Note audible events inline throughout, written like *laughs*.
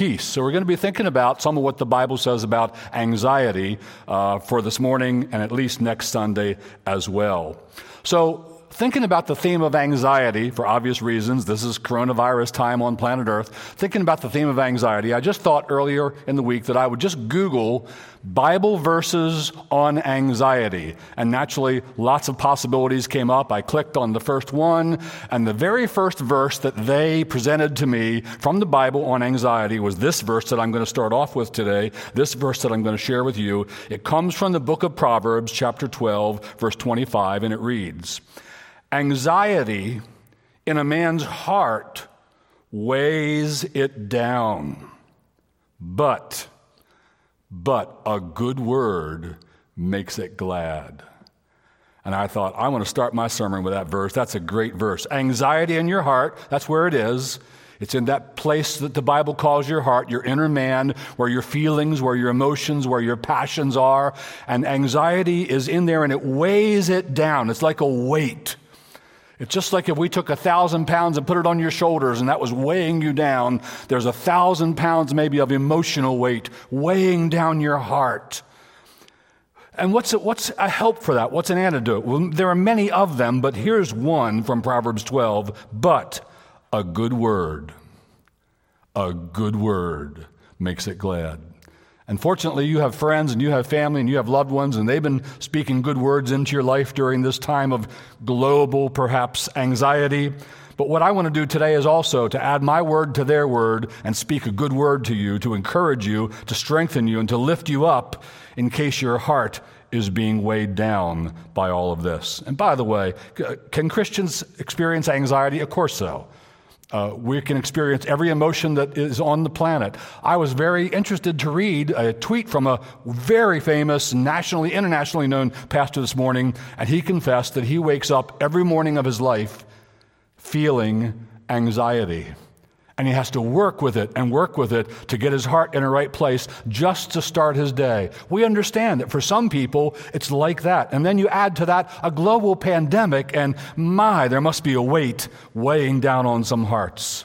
peace. So, we're going to be thinking about some of what the Bible says about anxiety uh, for this morning and at least next Sunday as well. So, thinking about the theme of anxiety for obvious reasons, this is coronavirus time on planet Earth, thinking about the theme of anxiety, I just thought earlier in the week that I would just Google Bible verses on anxiety. And naturally, lots of possibilities came up. I clicked on the first one, and the very first verse that they presented to me from the Bible on anxiety was this verse that I'm going to start off with today, this verse that I'm going to share with you. It comes from the book of Proverbs, chapter 12, verse 25, and it reads, Anxiety in a man's heart weighs it down, but, but a good word makes it glad. And I thought, I want to start my sermon with that verse. That's a great verse. Anxiety in your heart, that's where it is. It's in that place that the Bible calls your heart, your inner man, where your feelings, where your emotions, where your passions are. And anxiety is in there and it weighs it down. It's like a weight. It's just like if we took a thousand pounds and put it on your shoulders and that was weighing you down, there's a thousand pounds maybe of emotional weight weighing down your heart. And what's, a, what's a help for that? What's an antidote? Well, there are many of them, but here's one from Proverbs 12. But a good word, a good word makes it glad. And fortunately, you have friends and you have family and you have loved ones, and they've been speaking good words into your life during this time of global, perhaps, anxiety. But what I want to do today is also to add my word to their word and speak a good word to you, to encourage you, to strengthen you, and to lift you up in case your heart is being weighed down by all of this. And by the way, can Christians experience anxiety? Of course so. Uh, we can experience every emotion that is on the planet. I was very interested to read a tweet from a very famous, nationally, internationally known pastor this morning, and he confessed that he wakes up every morning of his life feeling anxiety and he has to work with it and work with it to get his heart in a right place just to start his day. We understand that for some people, it's like that. And then you add to that a global pandemic, and my, there must be a weight weighing down on some hearts.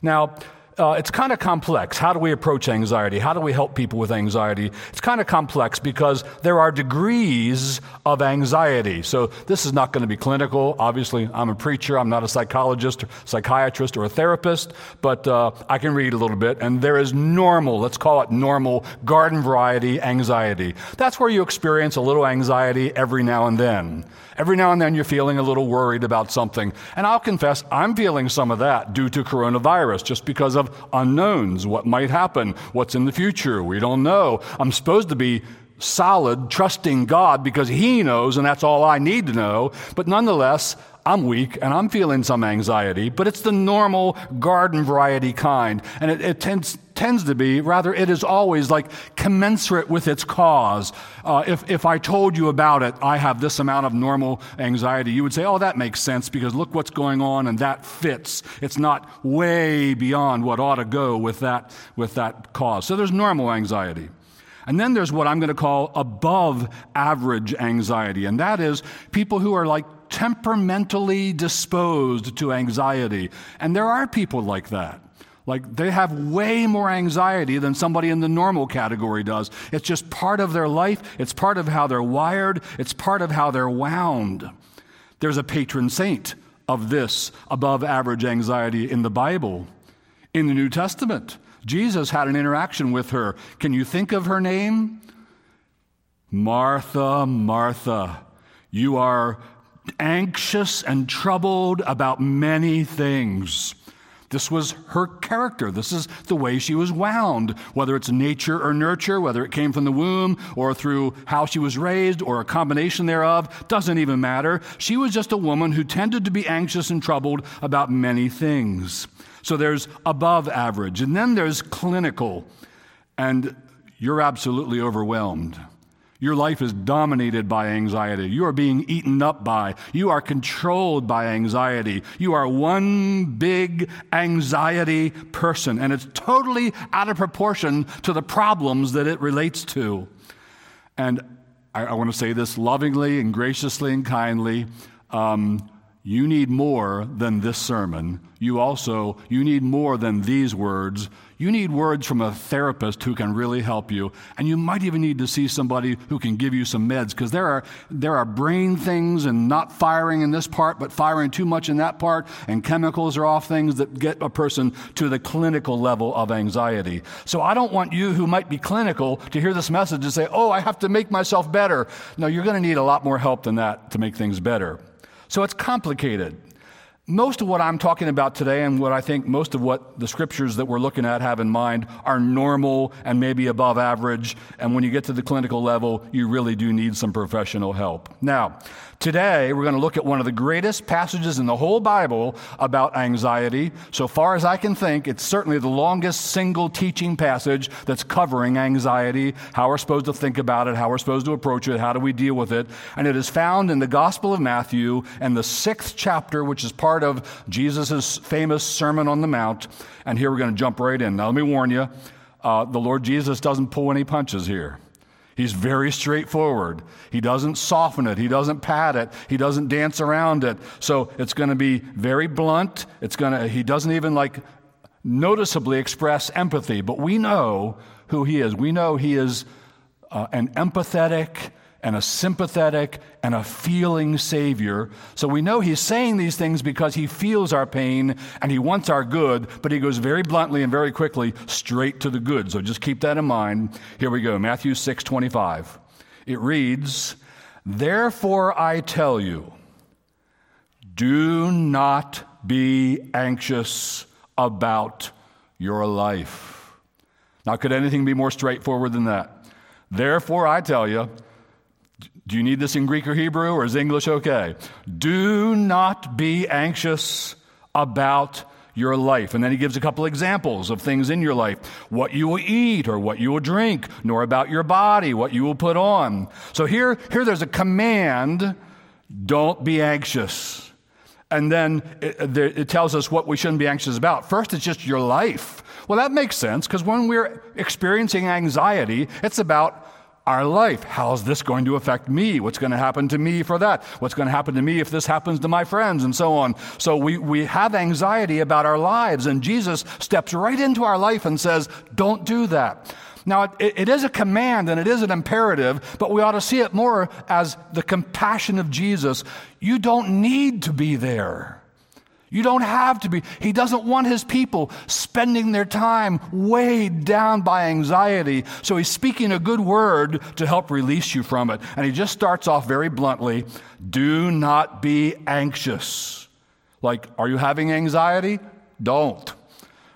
Now, uh, it's kind of complex. How do we approach anxiety? How do we help people with anxiety? It's kind of complex because there are degrees of anxiety. So this is not going to be clinical. Obviously, I'm a preacher. I'm not a psychologist, or psychiatrist, or a therapist, but uh, I can read a little bit. And there is normal, let's call it normal, garden variety anxiety. That's where you experience a little anxiety every now and then. Every now and then you're feeling a little worried about something. And I'll confess, I'm feeling some of that due to coronavirus, just because of unknowns. What might happen? What's in the future? We don't know. I'm supposed to be solid, trusting God because He knows, and that's all I need to know. But nonetheless, I'm weak and I'm feeling some anxiety, but it's the normal garden variety kind. And it, it tends, tends to be, rather, it is always like commensurate with its cause. Uh, if, if I told you about it, I have this amount of normal anxiety, you would say, oh, that makes sense because look what's going on and that fits. It's not way beyond what ought to go with that, with that cause. So there's normal anxiety. And then there's what I'm going to call above average anxiety, and that is people who are like temperamentally disposed to anxiety. And there are people like that. Like they have way more anxiety than somebody in the normal category does. It's just part of their life, it's part of how they're wired, it's part of how they're wound. There's a patron saint of this above average anxiety in the Bible. In the New Testament, Jesus had an interaction with her. Can you think of her name? Martha, Martha, you are anxious and troubled about many things. This was her character. This is the way she was wound, whether it's nature or nurture, whether it came from the womb or through how she was raised or a combination thereof, doesn't even matter. She was just a woman who tended to be anxious and troubled about many things. So there's above average, and then there's clinical, and you're absolutely overwhelmed. Your life is dominated by anxiety. You are being eaten up by. You are controlled by anxiety. You are one big anxiety person, and it's totally out of proportion to the problems that it relates to. And I, I want to say this lovingly and graciously and kindly. Um, you need more than this sermon. You also, you need more than these words. You need words from a therapist who can really help you. And you might even need to see somebody who can give you some meds because there are, there are brain things and not firing in this part, but firing too much in that part. And chemicals are off things that get a person to the clinical level of anxiety. So I don't want you who might be clinical to hear this message and say, oh, I have to make myself better. No, you're going to need a lot more help than that to make things better. So it's complicated. Most of what I'm talking about today, and what I think most of what the scriptures that we're looking at have in mind, are normal and maybe above average. And when you get to the clinical level, you really do need some professional help. Now, Today, we're going to look at one of the greatest passages in the whole Bible about anxiety. So far as I can think, it's certainly the longest single teaching passage that's covering anxiety, how we're supposed to think about it, how we're supposed to approach it, how do we deal with it. And it is found in the Gospel of Matthew and the sixth chapter, which is part of Jesus' famous Sermon on the Mount. And here we're going to jump right in. Now, let me warn you uh, the Lord Jesus doesn't pull any punches here. He's very straightforward. He doesn't soften it. He doesn't pat it. He doesn't dance around it. So it's going to be very blunt. It's going to, he doesn't even like noticeably express empathy, but we know who he is. We know he is uh, an empathetic, and a sympathetic and a feeling Savior. So we know He's saying these things because He feels our pain and He wants our good, but He goes very bluntly and very quickly straight to the good. So just keep that in mind. Here we go Matthew 6 25. It reads, Therefore I tell you, do not be anxious about your life. Now, could anything be more straightforward than that? Therefore, I tell you, do you need this in Greek or Hebrew, or is English okay? Do not be anxious about your life. And then he gives a couple examples of things in your life what you will eat or what you will drink, nor about your body, what you will put on. So here, here there's a command don't be anxious. And then it, it tells us what we shouldn't be anxious about. First, it's just your life. Well, that makes sense because when we're experiencing anxiety, it's about our life. How's this going to affect me? What's going to happen to me for that? What's going to happen to me if this happens to my friends and so on? So we, we have anxiety about our lives, and Jesus steps right into our life and says, Don't do that. Now, it, it is a command and it is an imperative, but we ought to see it more as the compassion of Jesus. You don't need to be there. You don't have to be. He doesn't want his people spending their time weighed down by anxiety. So he's speaking a good word to help release you from it. And he just starts off very bluntly do not be anxious. Like, are you having anxiety? Don't.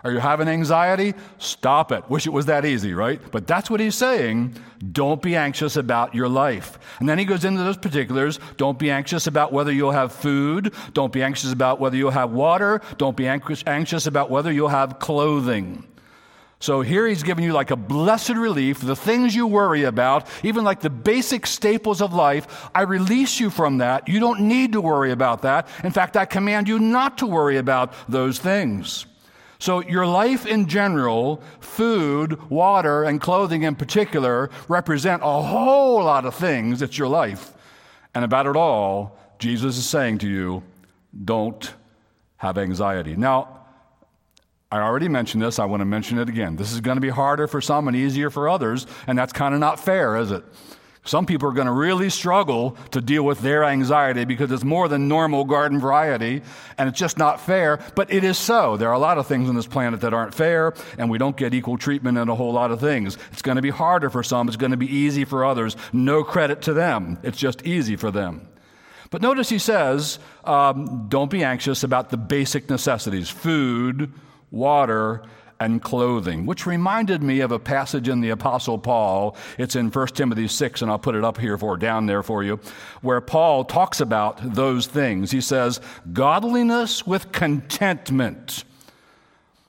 Are you having anxiety? Stop it. Wish it was that easy, right? But that's what he's saying. Don't be anxious about your life. And then he goes into those particulars. Don't be anxious about whether you'll have food. Don't be anxious about whether you'll have water. Don't be anxious about whether you'll have clothing. So here he's giving you like a blessed relief, the things you worry about, even like the basic staples of life. I release you from that. You don't need to worry about that. In fact, I command you not to worry about those things. So, your life in general, food, water, and clothing in particular, represent a whole lot of things. It's your life. And about it all, Jesus is saying to you, don't have anxiety. Now, I already mentioned this. I want to mention it again. This is going to be harder for some and easier for others, and that's kind of not fair, is it? Some people are going to really struggle to deal with their anxiety because it's more than normal garden variety and it's just not fair, but it is so. There are a lot of things on this planet that aren't fair and we don't get equal treatment in a whole lot of things. It's going to be harder for some, it's going to be easy for others. No credit to them, it's just easy for them. But notice he says, um, don't be anxious about the basic necessities food, water, and clothing, which reminded me of a passage in the Apostle Paul. It's in 1 Timothy 6, and I'll put it up here for down there for you, where Paul talks about those things. He says, Godliness with contentment.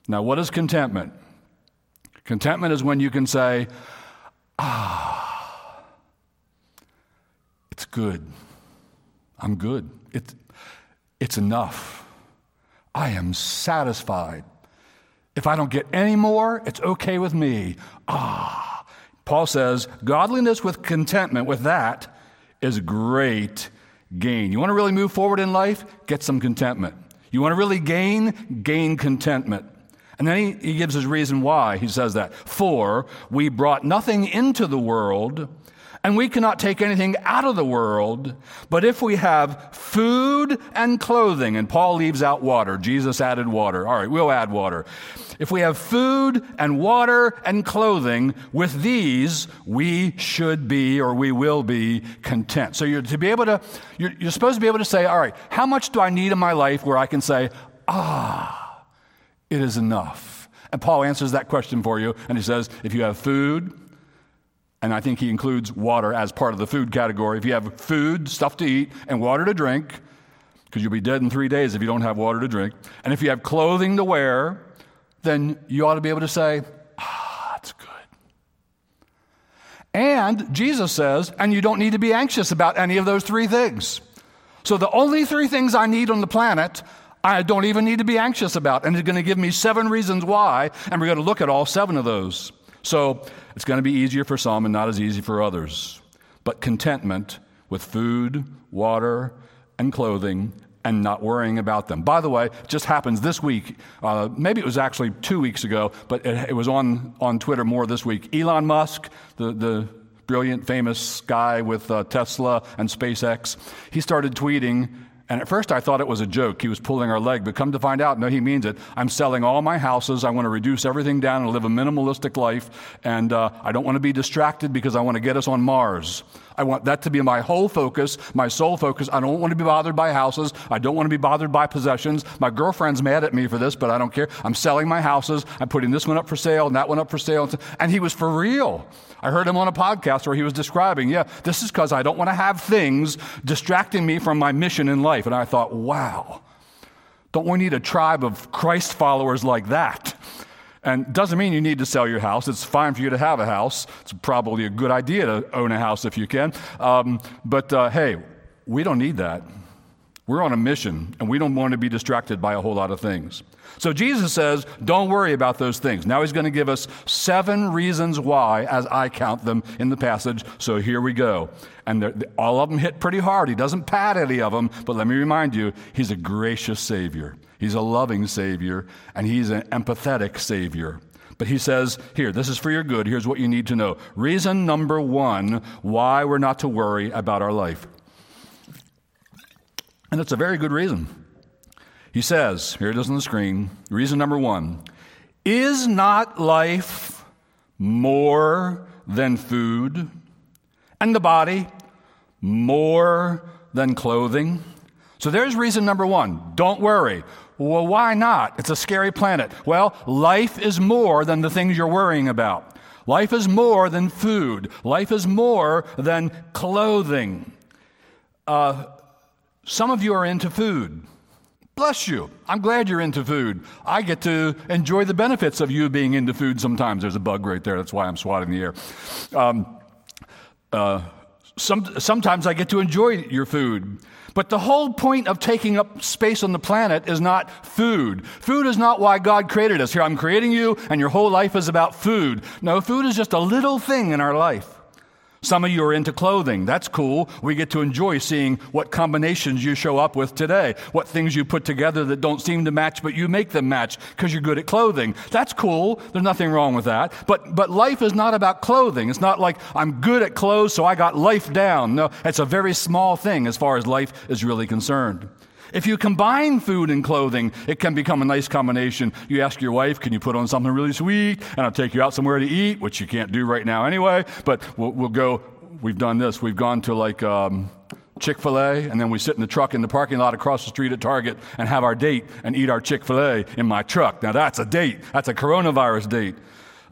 Now, what is contentment? Contentment is when you can say, Ah, it's good. I'm good. It, it's enough. I am satisfied. If I don't get any more, it's okay with me. Ah. Paul says, godliness with contentment, with that, is great gain. You want to really move forward in life? Get some contentment. You want to really gain? Gain contentment. And then he, he gives his reason why he says that. For we brought nothing into the world, and we cannot take anything out of the world, but if we have food and clothing, and Paul leaves out water, Jesus added water. All right, we'll add water. If we have food and water and clothing, with these we should be or we will be content. So you're to be able to, you're, you're supposed to be able to say, all right, how much do I need in my life where I can say, ah, it is enough? And Paul answers that question for you, and he says, if you have food, and I think he includes water as part of the food category. If you have food, stuff to eat, and water to drink, because you'll be dead in three days if you don't have water to drink, and if you have clothing to wear, then you ought to be able to say, ah, that's good. And Jesus says, and you don't need to be anxious about any of those three things. So the only three things I need on the planet, I don't even need to be anxious about. And he's going to give me seven reasons why, and we're going to look at all seven of those. So it's going to be easier for some and not as easy for others. But contentment with food, water, and clothing and not worrying about them. By the way, it just happens this week. Uh, maybe it was actually two weeks ago, but it, it, was on, on Twitter more this week. Elon Musk, the, the brilliant, famous guy with uh, Tesla and SpaceX, he started tweeting and at first I thought it was a joke. He was pulling our leg, but come to find out, no, he means it. I'm selling all my houses. I want to reduce everything down and live a minimalistic life. And uh, I don't want to be distracted because I want to get us on Mars. I want that to be my whole focus, my sole focus. I don't want to be bothered by houses. I don't want to be bothered by possessions. My girlfriend's mad at me for this, but I don't care. I'm selling my houses. I'm putting this one up for sale and that one up for sale. And he was for real. I heard him on a podcast where he was describing, yeah, this is because I don't want to have things distracting me from my mission in life. And I thought, wow, don't we need a tribe of Christ followers like that? And doesn't mean you need to sell your house. It's fine for you to have a house. It's probably a good idea to own a house if you can. Um, but uh, hey, we don't need that. We're on a mission, and we don't want to be distracted by a whole lot of things. So Jesus says, don't worry about those things. Now he's going to give us seven reasons why, as I count them in the passage. So here we go. And all of them hit pretty hard. He doesn't pat any of them, but let me remind you, he's a gracious Savior. He's a loving Savior, and he's an empathetic Savior. But he says, here, this is for your good. Here's what you need to know. Reason number one why we're not to worry about our life. And it's a very good reason. He says, here it is on the screen, reason number one Is not life more than food, and the body more than clothing? So there's reason number one. Don't worry. Well, why not? It's a scary planet. Well, life is more than the things you're worrying about. Life is more than food. Life is more than clothing. Uh, some of you are into food. Bless you. I'm glad you're into food. I get to enjoy the benefits of you being into food sometimes. There's a bug right there. That's why I'm swatting the air. Um, uh, some, sometimes I get to enjoy your food. But the whole point of taking up space on the planet is not food. Food is not why God created us. Here, I'm creating you, and your whole life is about food. No, food is just a little thing in our life. Some of you are into clothing. That's cool. We get to enjoy seeing what combinations you show up with today, what things you put together that don't seem to match, but you make them match because you're good at clothing. That's cool. There's nothing wrong with that. But, but life is not about clothing. It's not like I'm good at clothes, so I got life down. No, it's a very small thing as far as life is really concerned. If you combine food and clothing, it can become a nice combination. You ask your wife, can you put on something really sweet? And I'll take you out somewhere to eat, which you can't do right now anyway, but we'll, we'll go. We've done this. We've gone to like um, Chick fil A, and then we sit in the truck in the parking lot across the street at Target and have our date and eat our Chick fil A in my truck. Now that's a date. That's a coronavirus date.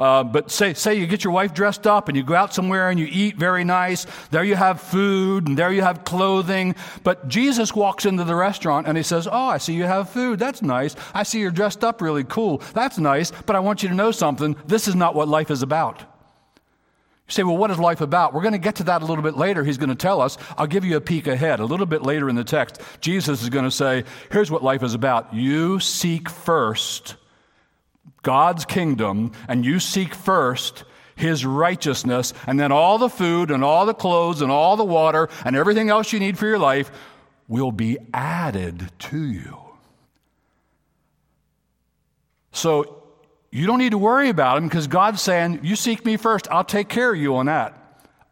Uh, but say, say you get your wife dressed up and you go out somewhere and you eat very nice. There you have food and there you have clothing. But Jesus walks into the restaurant and he says, Oh, I see you have food. That's nice. I see you're dressed up really cool. That's nice. But I want you to know something. This is not what life is about. You say, well, what is life about? We're going to get to that a little bit later. He's going to tell us. I'll give you a peek ahead. A little bit later in the text, Jesus is going to say, here's what life is about. You seek first God's kingdom and you seek first his righteousness, and then all the food and all the clothes and all the water and everything else you need for your life will be added to you. So you don't need to worry about him because God's saying, You seek me first, I'll take care of you on that.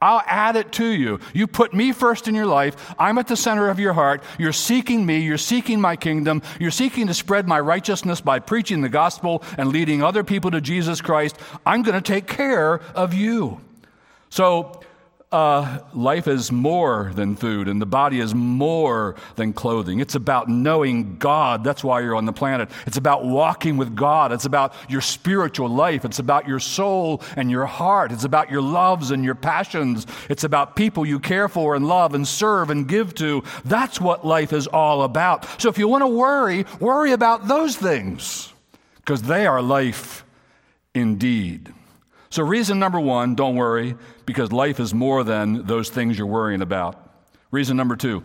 I'll add it to you. You put me first in your life. I'm at the center of your heart. You're seeking me. You're seeking my kingdom. You're seeking to spread my righteousness by preaching the gospel and leading other people to Jesus Christ. I'm going to take care of you. So uh, life is more than food, and the body is more than clothing. It's about knowing God. That's why you're on the planet. It's about walking with God. It's about your spiritual life. It's about your soul and your heart. It's about your loves and your passions. It's about people you care for and love and serve and give to. That's what life is all about. So if you want to worry, worry about those things because they are life indeed. So, reason number one, don't worry, because life is more than those things you're worrying about. Reason number two,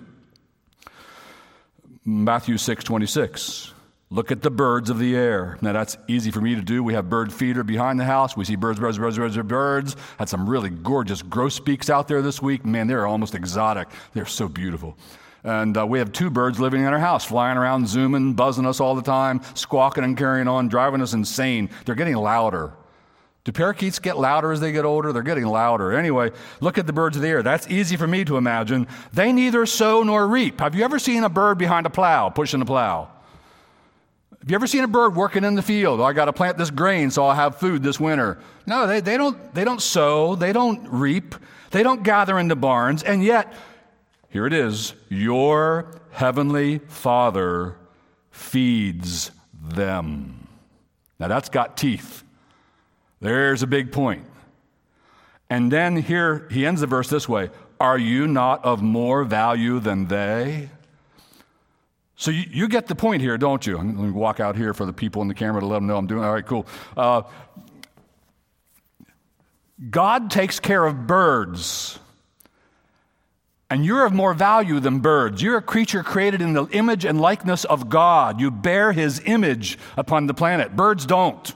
Matthew 6 26. Look at the birds of the air. Now, that's easy for me to do. We have bird feeder behind the house. We see birds, birds, birds, birds, birds. Had some really gorgeous grosbeaks out there this week. Man, they're almost exotic. They're so beautiful. And uh, we have two birds living in our house, flying around, zooming, buzzing us all the time, squawking and carrying on, driving us insane. They're getting louder. Do parakeets get louder as they get older? They're getting louder. Anyway, look at the birds of the air. That's easy for me to imagine. They neither sow nor reap. Have you ever seen a bird behind a plow, pushing a plow? Have you ever seen a bird working in the field? Oh, I got to plant this grain so I'll have food this winter. No, they, they, don't, they don't sow, they don't reap, they don't gather into barns, and yet, here it is your heavenly Father feeds them. Now that's got teeth. There's a big point. And then here he ends the verse this way Are you not of more value than they? So you, you get the point here, don't you? Let me walk out here for the people in the camera to let them know I'm doing all right, cool. Uh, God takes care of birds. And you're of more value than birds. You're a creature created in the image and likeness of God. You bear his image upon the planet. Birds don't.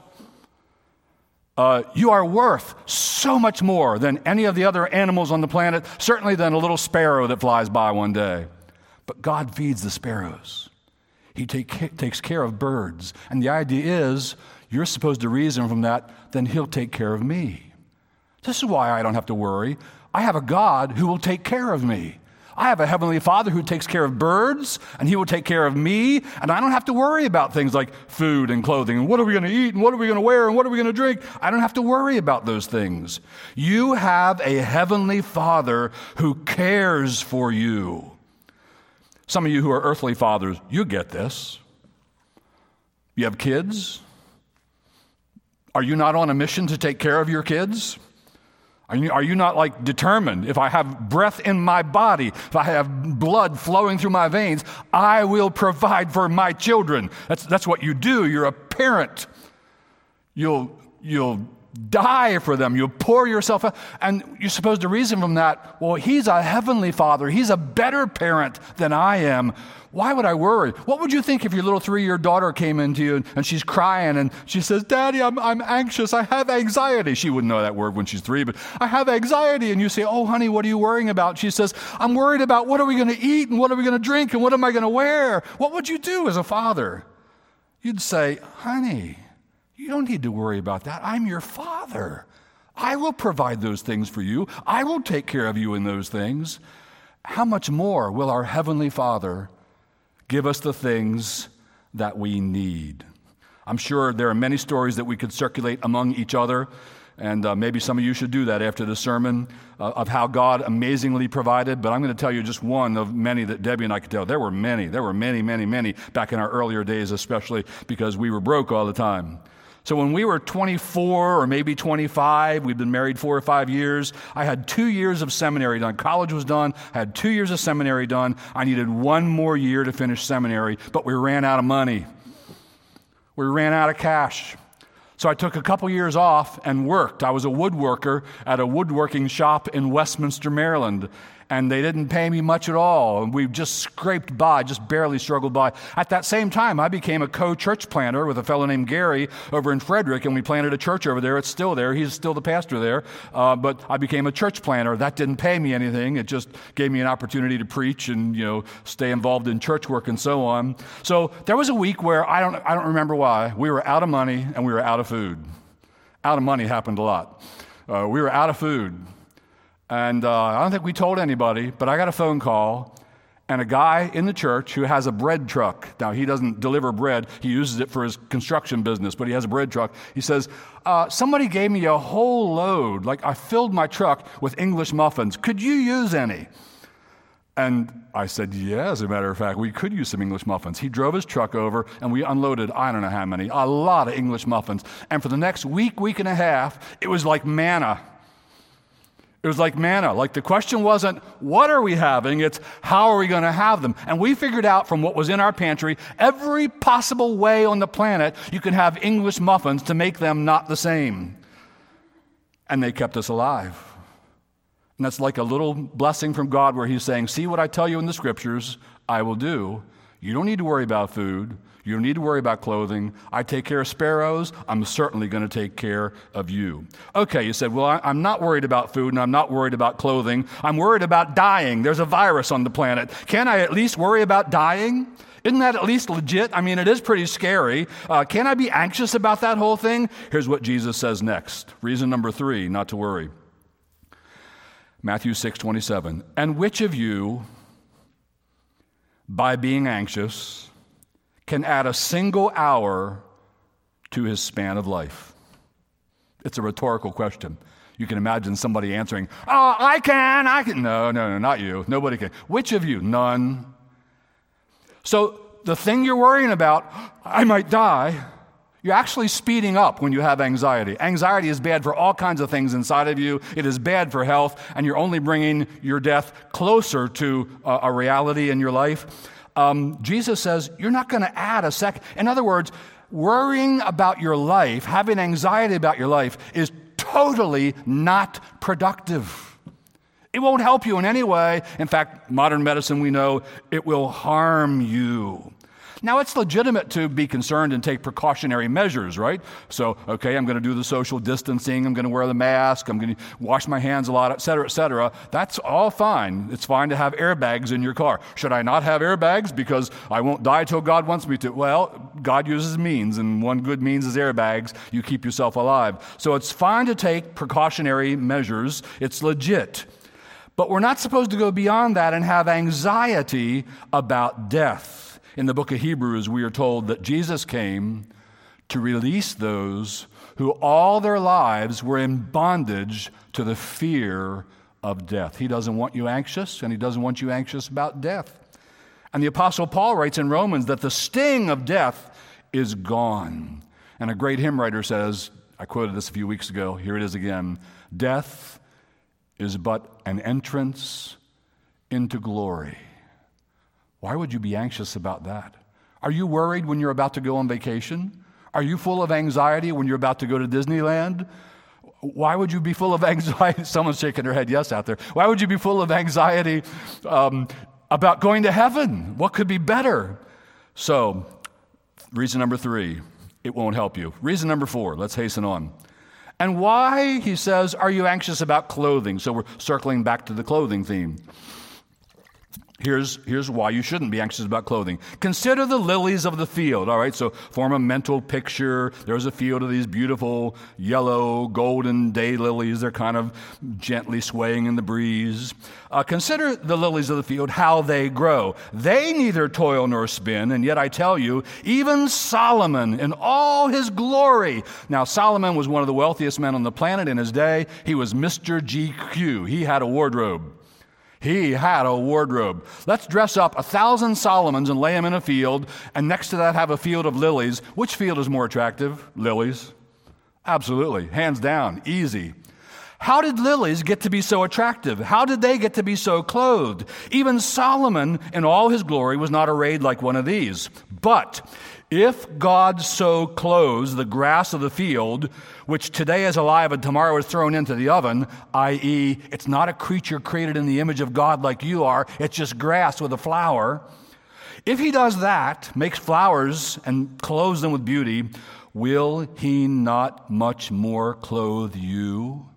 Uh, you are worth so much more than any of the other animals on the planet, certainly than a little sparrow that flies by one day. But God feeds the sparrows, He take, takes care of birds. And the idea is you're supposed to reason from that, then He'll take care of me. This is why I don't have to worry. I have a God who will take care of me. I have a heavenly father who takes care of birds and he will take care of me. And I don't have to worry about things like food and clothing and what are we going to eat and what are we going to wear and what are we going to drink. I don't have to worry about those things. You have a heavenly father who cares for you. Some of you who are earthly fathers, you get this. You have kids. Are you not on a mission to take care of your kids? Are you, are you, not like determined? If I have breath in my body, if I have blood flowing through my veins, I will provide for my children. That's, that's what you do. You're a parent. You'll, you'll die for them. You'll pour yourself out. And you're supposed to reason from that, well, he's a heavenly father. He's a better parent than I am. Why would I worry? What would you think if your little three year daughter came into you and she's crying and she says, Daddy, I'm, I'm anxious. I have anxiety. She wouldn't know that word when she's three, but I have anxiety. And you say, Oh, honey, what are you worrying about? She says, I'm worried about what are we going to eat and what are we going to drink and what am I going to wear? What would you do as a father? You'd say, Honey, you don't need to worry about that. I'm your father. I will provide those things for you. I will take care of you in those things. How much more will our Heavenly Father Give us the things that we need. I'm sure there are many stories that we could circulate among each other, and uh, maybe some of you should do that after the sermon uh, of how God amazingly provided. But I'm going to tell you just one of many that Debbie and I could tell. There were many. There were many, many, many back in our earlier days, especially because we were broke all the time. So when we were 24 or maybe 25, we'd been married four or five years. I had two years of seminary done. College was done. I had two years of seminary done. I needed one more year to finish seminary, but we ran out of money. We ran out of cash. So I took a couple years off and worked. I was a woodworker at a woodworking shop in Westminster, Maryland. And they didn't pay me much at all. And we just scraped by, just barely struggled by. At that same time, I became a co church planter with a fellow named Gary over in Frederick, and we planted a church over there. It's still there. He's still the pastor there. Uh, but I became a church planter. That didn't pay me anything. It just gave me an opportunity to preach and, you know, stay involved in church work and so on. So there was a week where I don't, I don't remember why. We were out of money and we were out of food. Out of money happened a lot. Uh, we were out of food. And uh, I don't think we told anybody, but I got a phone call, and a guy in the church who has a bread truck. Now, he doesn't deliver bread, he uses it for his construction business, but he has a bread truck. He says, uh, Somebody gave me a whole load, like I filled my truck with English muffins. Could you use any? And I said, Yeah, as a matter of fact, we could use some English muffins. He drove his truck over and we unloaded, I don't know how many, a lot of English muffins. And for the next week, week and a half, it was like manna. It was like manna. Like the question wasn't, what are we having? It's, how are we going to have them? And we figured out from what was in our pantry every possible way on the planet you can have English muffins to make them not the same. And they kept us alive. And that's like a little blessing from God where He's saying, See what I tell you in the scriptures, I will do. You don't need to worry about food. You don't need to worry about clothing. I take care of sparrows. I'm certainly going to take care of you. Okay, you said, Well, I, am not worried about food and I'm not worried about clothing. I'm worried about dying. There's a virus on the planet. Can I at least worry about dying? Isn't that at least legit? I mean, it is pretty scary. Uh, can I be anxious about that whole thing? Here's what Jesus says next. Reason number three not to worry. Matthew 6 27. And which of you, by being anxious, can add a single hour to his span of life? It's a rhetorical question. You can imagine somebody answering, Oh, I can, I can. No, no, no, not you. Nobody can. Which of you? None. So the thing you're worrying about, I might die, you're actually speeding up when you have anxiety. Anxiety is bad for all kinds of things inside of you. It is bad for health, and you're only bringing your death closer to a, a reality in your life um, Jesus says, You're not going to add a second. In other words, worrying about your life, having anxiety about your life, is totally not productive. It won't help you in any way. In fact, modern medicine, we know it will harm you. Now, it's legitimate to be concerned and take precautionary measures, right? So, okay, I'm going to do the social distancing, I'm going to wear the mask, I'm going to wash my hands a lot, et cetera, et cetera. That's all fine. It's fine to have airbags in your car. Should I not have airbags because I won't die till God wants me to? Well, God uses means, and one good means is airbags. You keep yourself alive. So, it's fine to take precautionary measures, it's legit. But we're not supposed to go beyond that and have anxiety about death. In the book of Hebrews, we are told that Jesus came to release those who all their lives were in bondage to the fear of death. He doesn't want you anxious, and He doesn't want you anxious about death. And the Apostle Paul writes in Romans that the sting of death is gone. And a great hymn writer says, I quoted this a few weeks ago, here it is again Death is but an entrance into glory. Why would you be anxious about that? Are you worried when you're about to go on vacation? Are you full of anxiety when you're about to go to Disneyland? Why would you be full of *laughs* anxiety? Someone's shaking their head yes out there. Why would you be full of anxiety um, about going to heaven? What could be better? So, reason number three, it won't help you. Reason number four, let's hasten on. And why, he says, are you anxious about clothing? So we're circling back to the clothing theme. Here's, here's why you shouldn't be anxious about clothing. Consider the lilies of the field. All right, so form a mental picture. There's a field of these beautiful yellow, golden day lilies. They're kind of gently swaying in the breeze. Uh, consider the lilies of the field, how they grow. They neither toil nor spin, and yet I tell you, even Solomon in all his glory. Now, Solomon was one of the wealthiest men on the planet in his day. He was Mr. GQ. He had a wardrobe. He had a wardrobe. Let's dress up a thousand Solomons and lay them in a field, and next to that have a field of lilies. Which field is more attractive? Lilies. Absolutely. Hands down. Easy. How did lilies get to be so attractive? How did they get to be so clothed? Even Solomon, in all his glory, was not arrayed like one of these. But If God so clothes the grass of the field, which today is alive and tomorrow is thrown into the oven, i.e., it's not a creature created in the image of God like you are, it's just grass with a flower. If he does that, makes flowers and clothes them with beauty, will he not much more clothe you?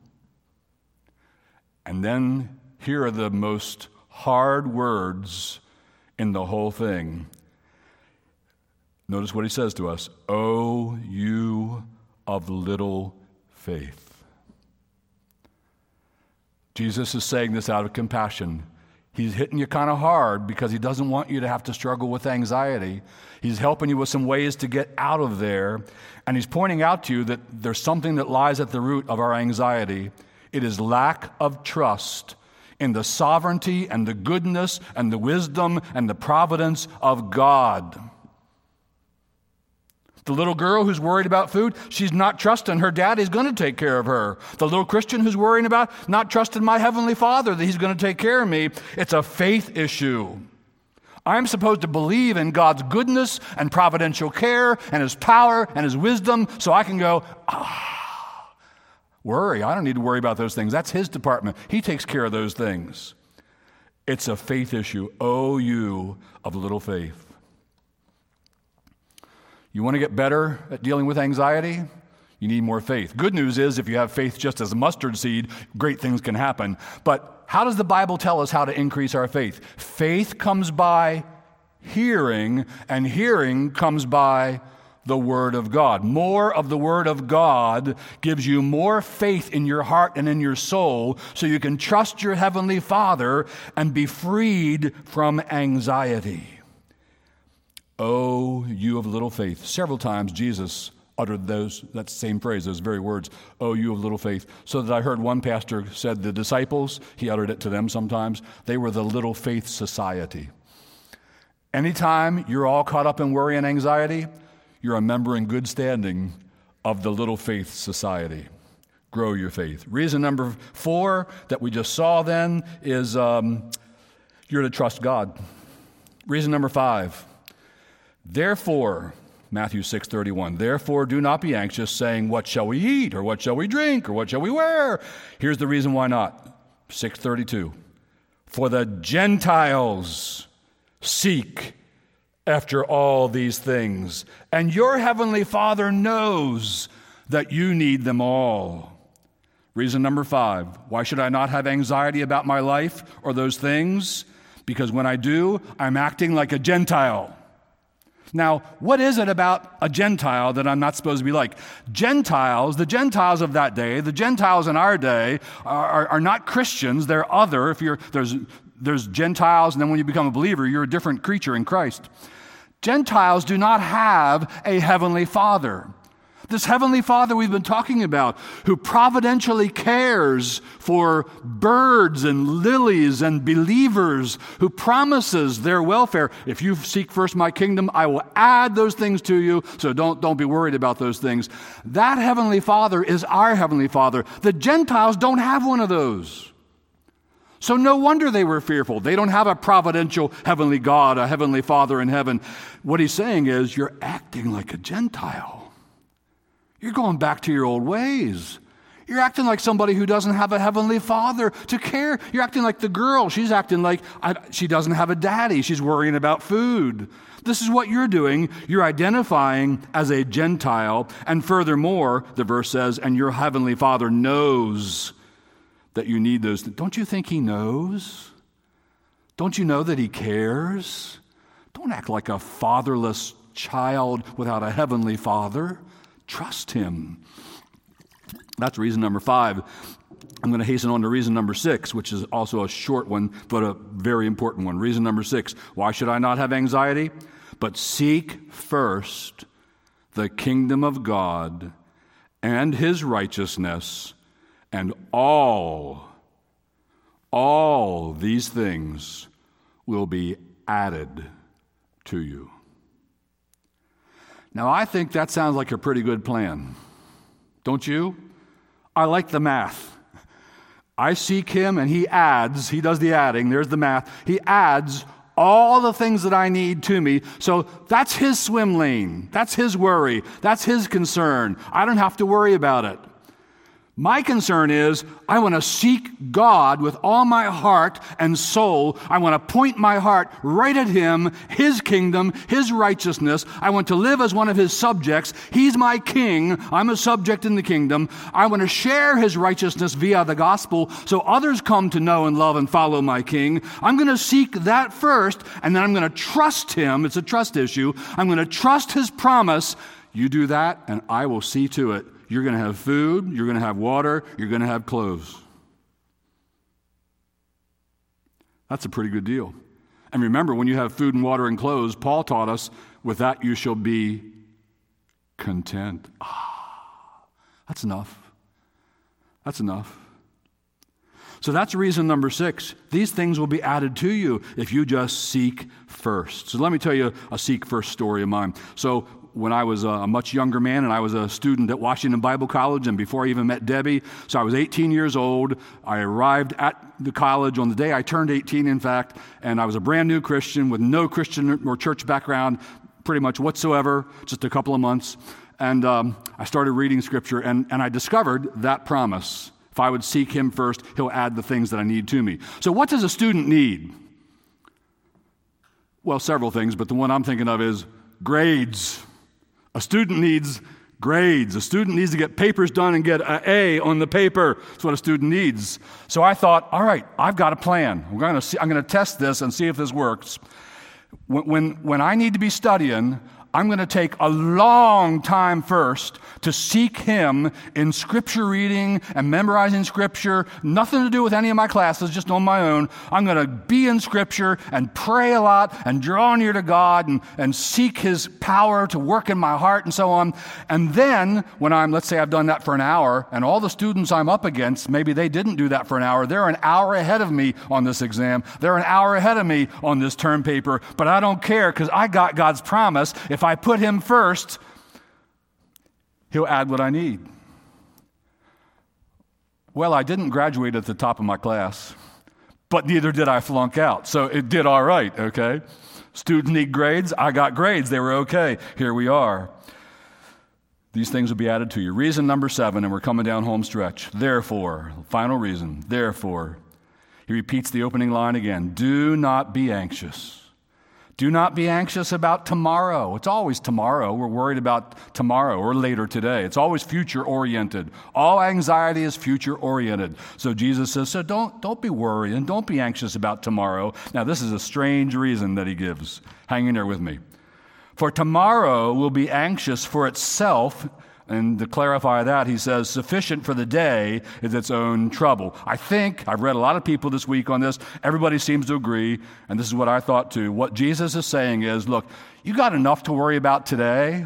And then here are the most hard words in the whole thing. Notice what he says to us Oh, you of little faith. Jesus is saying this out of compassion. He's hitting you kind of hard because he doesn't want you to have to struggle with anxiety. He's helping you with some ways to get out of there. And he's pointing out to you that there's something that lies at the root of our anxiety. It is lack of trust in the sovereignty and the goodness and the wisdom and the providence of God. The little girl who's worried about food, she's not trusting her daddy's going to take care of her. The little Christian who's worrying about not trusting my heavenly father that he's going to take care of me, it's a faith issue. I'm supposed to believe in God's goodness and providential care and his power and his wisdom so I can go, ah, worry. I don't need to worry about those things. That's his department. He takes care of those things. It's a faith issue. Oh, you of little faith. You want to get better at dealing with anxiety? You need more faith. Good news is, if you have faith just as a mustard seed, great things can happen. But how does the Bible tell us how to increase our faith? Faith comes by hearing, and hearing comes by the Word of God. More of the Word of God gives you more faith in your heart and in your soul so you can trust your Heavenly Father and be freed from anxiety. Oh, you of little faith. Several times Jesus uttered those that same phrase, those very words, oh you of little faith. So that I heard one pastor said the disciples, he uttered it to them sometimes, they were the little faith society. Anytime you're all caught up in worry and anxiety, you're a member in good standing of the little faith society. Grow your faith. Reason number four that we just saw then is um, you're to trust God. Reason number five Therefore, Matthew 6:31. Therefore do not be anxious saying what shall we eat or what shall we drink or what shall we wear? Here's the reason why not. 632. For the Gentiles seek after all these things, and your heavenly Father knows that you need them all. Reason number 5. Why should I not have anxiety about my life or those things? Because when I do, I'm acting like a Gentile. Now, what is it about a Gentile that I'm not supposed to be like? Gentiles, the Gentiles of that day, the Gentiles in our day, are, are, are, not Christians. They're other. If you're, there's, there's Gentiles, and then when you become a believer, you're a different creature in Christ. Gentiles do not have a heavenly father. This Heavenly Father we've been talking about, who providentially cares for birds and lilies and believers, who promises their welfare. If you seek first my kingdom, I will add those things to you, so don't, don't be worried about those things. That Heavenly Father is our Heavenly Father. The Gentiles don't have one of those. So no wonder they were fearful. They don't have a providential heavenly God, a heavenly Father in heaven. What he's saying is, you're acting like a Gentile. You're going back to your old ways. You're acting like somebody who doesn't have a heavenly father to care. You're acting like the girl. She's acting like I, she doesn't have a daddy. She's worrying about food. This is what you're doing. You're identifying as a Gentile. And furthermore, the verse says, and your heavenly father knows that you need those. Don't you think he knows? Don't you know that he cares? Don't act like a fatherless child without a heavenly father. Trust Him. That's reason number five. I'm going to hasten on to reason number six, which is also a short one, but a very important one. Reason number six why should I not have anxiety? But seek first the kingdom of God and his righteousness, and all, all these things will be added to you. Now, I think that sounds like a pretty good plan. Don't you? I like the math. I seek him and he adds, he does the adding, there's the math. He adds all the things that I need to me. So that's his swim lane. That's his worry. That's his concern. I don't have to worry about it. My concern is I want to seek God with all my heart and soul. I want to point my heart right at Him, His kingdom, His righteousness. I want to live as one of His subjects. He's my king. I'm a subject in the kingdom. I want to share His righteousness via the gospel so others come to know and love and follow my king. I'm going to seek that first, and then I'm going to trust Him. It's a trust issue. I'm going to trust His promise. You do that, and I will see to it you're going to have food, you're going to have water, you're going to have clothes. That's a pretty good deal. And remember, when you have food and water and clothes, Paul taught us, with that you shall be content. Ah, that's enough. That's enough. So that's reason number six. These things will be added to you if you just seek first. So let me tell you a seek first story of mine. So when I was a much younger man and I was a student at Washington Bible College and before I even met Debbie. So I was 18 years old. I arrived at the college on the day I turned 18, in fact, and I was a brand new Christian with no Christian or church background pretty much whatsoever, just a couple of months. And um, I started reading scripture and, and I discovered that promise. If I would seek him first, he'll add the things that I need to me. So, what does a student need? Well, several things, but the one I'm thinking of is grades. A student needs grades. A student needs to get papers done and get an A on the paper. That's what a student needs. So I thought, all right, I've got a plan. I'm going to, see, I'm going to test this and see if this works. When, when, when I need to be studying, I'm going to take a long time first to seek Him in scripture reading and memorizing scripture. Nothing to do with any of my classes, just on my own. I'm going to be in scripture and pray a lot and draw near to God and, and seek His power to work in my heart and so on. And then, when I'm, let's say I've done that for an hour, and all the students I'm up against, maybe they didn't do that for an hour. They're an hour ahead of me on this exam. They're an hour ahead of me on this term paper, but I don't care because I got God's promise. If if I put Him first, He'll add what I need. Well, I didn't graduate at the top of my class, but neither did I flunk out. So it did all right, okay? Students need grades. I got grades. They were okay. Here we are. These things will be added to you. Reason number seven, and we're coming down home stretch. Therefore, final reason, therefore, he repeats the opening line again do not be anxious. Do not be anxious about tomorrow. It's always tomorrow. We're worried about tomorrow or later today. It's always future oriented. All anxiety is future oriented. So Jesus says, so don't, don't be worried and don't be anxious about tomorrow. Now, this is a strange reason that he gives. Hang in there with me. For tomorrow will be anxious for itself and to clarify that, he says, sufficient for the day is its own trouble. I think, I've read a lot of people this week on this, everybody seems to agree, and this is what I thought too. What Jesus is saying is, look, you got enough to worry about today.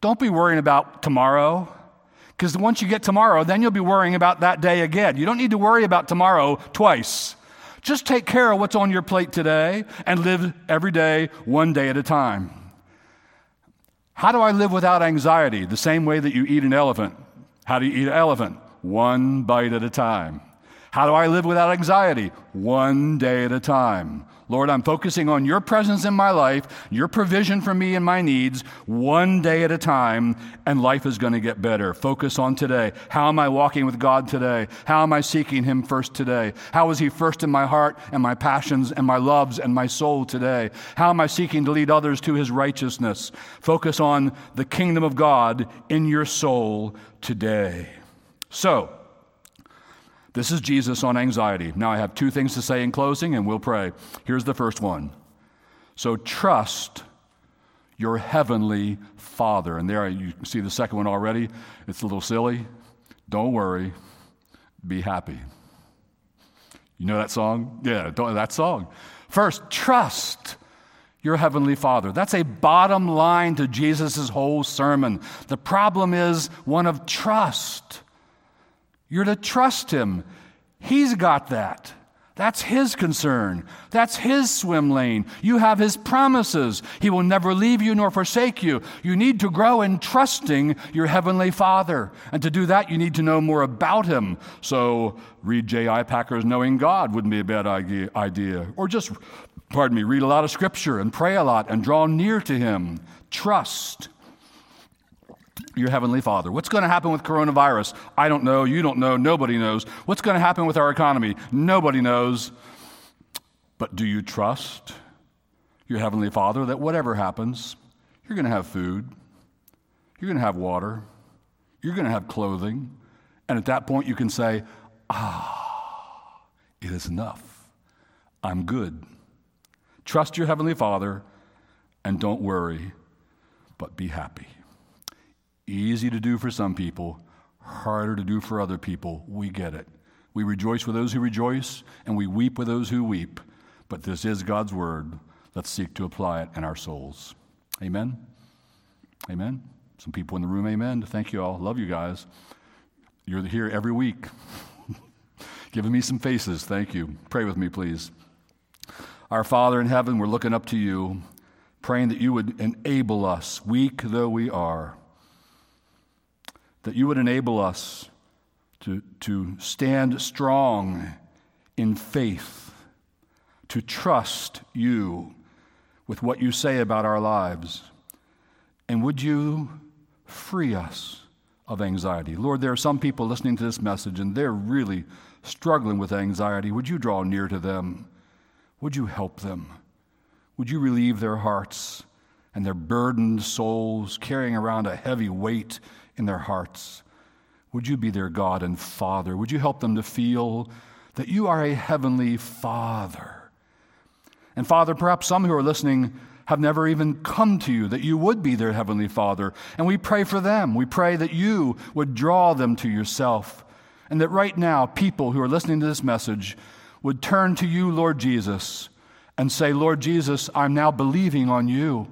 Don't be worrying about tomorrow. Because once you get tomorrow, then you'll be worrying about that day again. You don't need to worry about tomorrow twice. Just take care of what's on your plate today and live every day one day at a time. How do I live without anxiety? The same way that you eat an elephant. How do you eat an elephant? One bite at a time. How do I live without anxiety? One day at a time. Lord, I'm focusing on your presence in my life, your provision for me and my needs, one day at a time, and life is going to get better. Focus on today. How am I walking with God today? How am I seeking Him first today? How is He first in my heart and my passions and my loves and my soul today? How am I seeking to lead others to His righteousness? Focus on the kingdom of God in your soul today. So, this is Jesus on anxiety. Now, I have two things to say in closing, and we'll pray. Here's the first one. So, trust your heavenly Father. And there you see the second one already. It's a little silly. Don't worry, be happy. You know that song? Yeah, don't that song. First, trust your heavenly Father. That's a bottom line to Jesus' whole sermon. The problem is one of trust. You're to trust Him. He's got that. That's His concern. That's His swim lane. You have His promises. He will never leave you nor forsake you. You need to grow in trusting your Heavenly Father. And to do that, you need to know more about Him. So, read J.I. Packer's Knowing God wouldn't be a bad idea. Or just pardon me, read a lot of scripture and pray a lot and draw near to Him. Trust your Heavenly Father. What's going to happen with coronavirus? I don't know. You don't know. Nobody knows. What's going to happen with our economy? Nobody knows. But do you trust your Heavenly Father that whatever happens, you're going to have food, you're going to have water, you're going to have clothing, and at that point you can say, Ah, it is enough. I'm good. Trust your Heavenly Father and don't worry, but be happy. Easy to do for some people, harder to do for other people. We get it. We rejoice with those who rejoice, and we weep with those who weep. But this is God's word. Let's seek to apply it in our souls. Amen. Amen. Some people in the room, amen. Thank you all. Love you guys. You're here every week. *laughs* Giving me some faces. Thank you. Pray with me, please. Our Father in heaven, we're looking up to you, praying that you would enable us, weak though we are that you would enable us to, to stand strong in faith, to trust you with what you say about our lives. And would you free us of anxiety? Lord, there are some people listening to this message and they're really struggling with anxiety. Would you draw near to them? Would you help them? Would you relieve their hearts and their burdened souls carrying around a heavy weight? In their hearts. Would you be their God and Father? Would you help them to feel that you are a heavenly Father? And Father, perhaps some who are listening have never even come to you, that you would be their heavenly Father. And we pray for them. We pray that you would draw them to yourself. And that right now, people who are listening to this message would turn to you, Lord Jesus, and say, Lord Jesus, I'm now believing on you.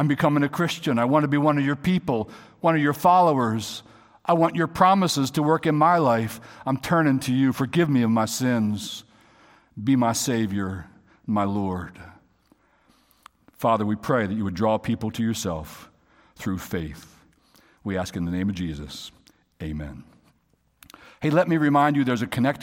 I'm becoming a Christian. I want to be one of your people one of your followers. I want your promises to work in my life. I'm turning to you. Forgive me of my sins. Be my Savior, my Lord. Father, we pray that you would draw people to yourself through faith. We ask in the name of Jesus. Amen. Hey, let me remind you there's a Connect